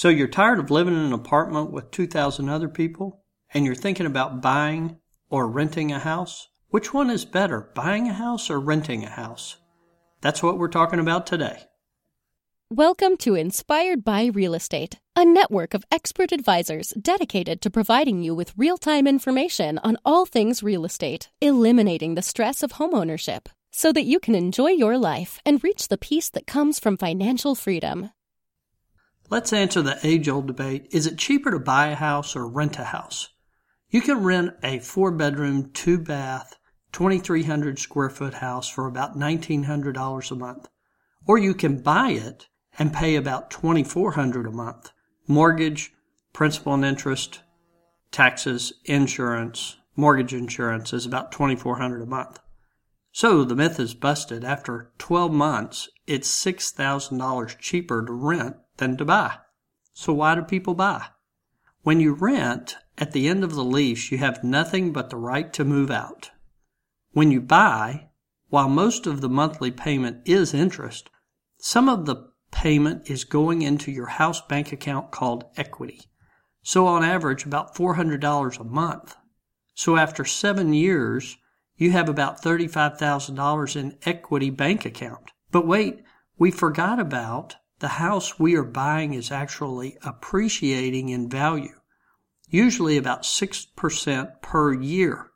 So you're tired of living in an apartment with 2,000 other people and you're thinking about buying or renting a house? Which one is better, buying a house or renting a house? That's what we're talking about today. Welcome to Inspired by Real Estate, a network of expert advisors dedicated to providing you with real time information on all things real estate, eliminating the stress of homeownership so that you can enjoy your life and reach the peace that comes from financial freedom. Let's answer the age old debate is it cheaper to buy a house or rent a house? You can rent a four bedroom, two bath, 2,300 square foot house for about $1,900 a month. Or you can buy it and pay about 2400 a month. Mortgage, principal and interest, taxes, insurance, mortgage insurance is about 2400 a month. So the myth is busted. After 12 months, it's $6,000 cheaper to rent than to buy. So why do people buy? When you rent, at the end of the lease, you have nothing but the right to move out. When you buy, while most of the monthly payment is interest, some of the payment is going into your house bank account called equity. So on average, about $400 a month. So after seven years, you have about $35,000 in equity bank account. But wait, we forgot about the house we are buying is actually appreciating in value, usually about 6% per year.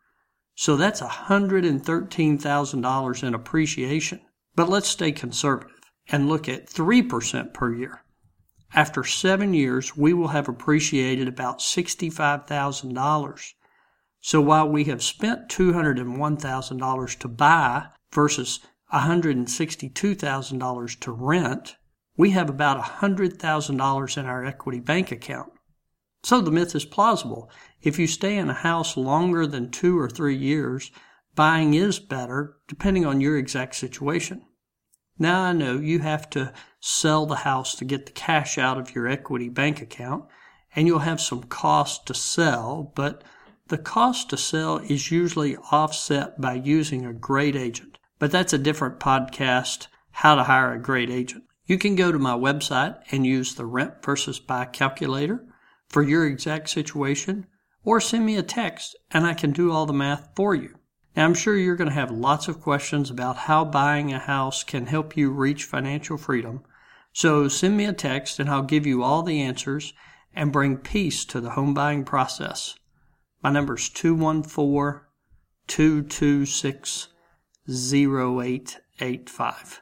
So that's $113,000 in appreciation. But let's stay conservative and look at 3% per year. After seven years, we will have appreciated about $65,000. So while we have spent $201,000 to buy versus $162,000 to rent, we have about $100,000 in our equity bank account. So the myth is plausible. If you stay in a house longer than two or three years, buying is better depending on your exact situation. Now I know you have to sell the house to get the cash out of your equity bank account, and you'll have some cost to sell, but the cost to sell is usually offset by using a great agent. But that's a different podcast, How to Hire a Great Agent. You can go to my website and use the rent versus buy calculator for your exact situation, or send me a text and I can do all the math for you. Now, I'm sure you're going to have lots of questions about how buying a house can help you reach financial freedom. So send me a text and I'll give you all the answers and bring peace to the home buying process. My number is 214 226 0885.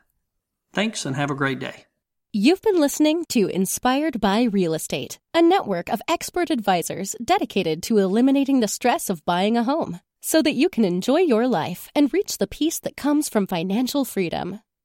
Thanks and have a great day. You've been listening to Inspired by Real Estate, a network of expert advisors dedicated to eliminating the stress of buying a home so that you can enjoy your life and reach the peace that comes from financial freedom.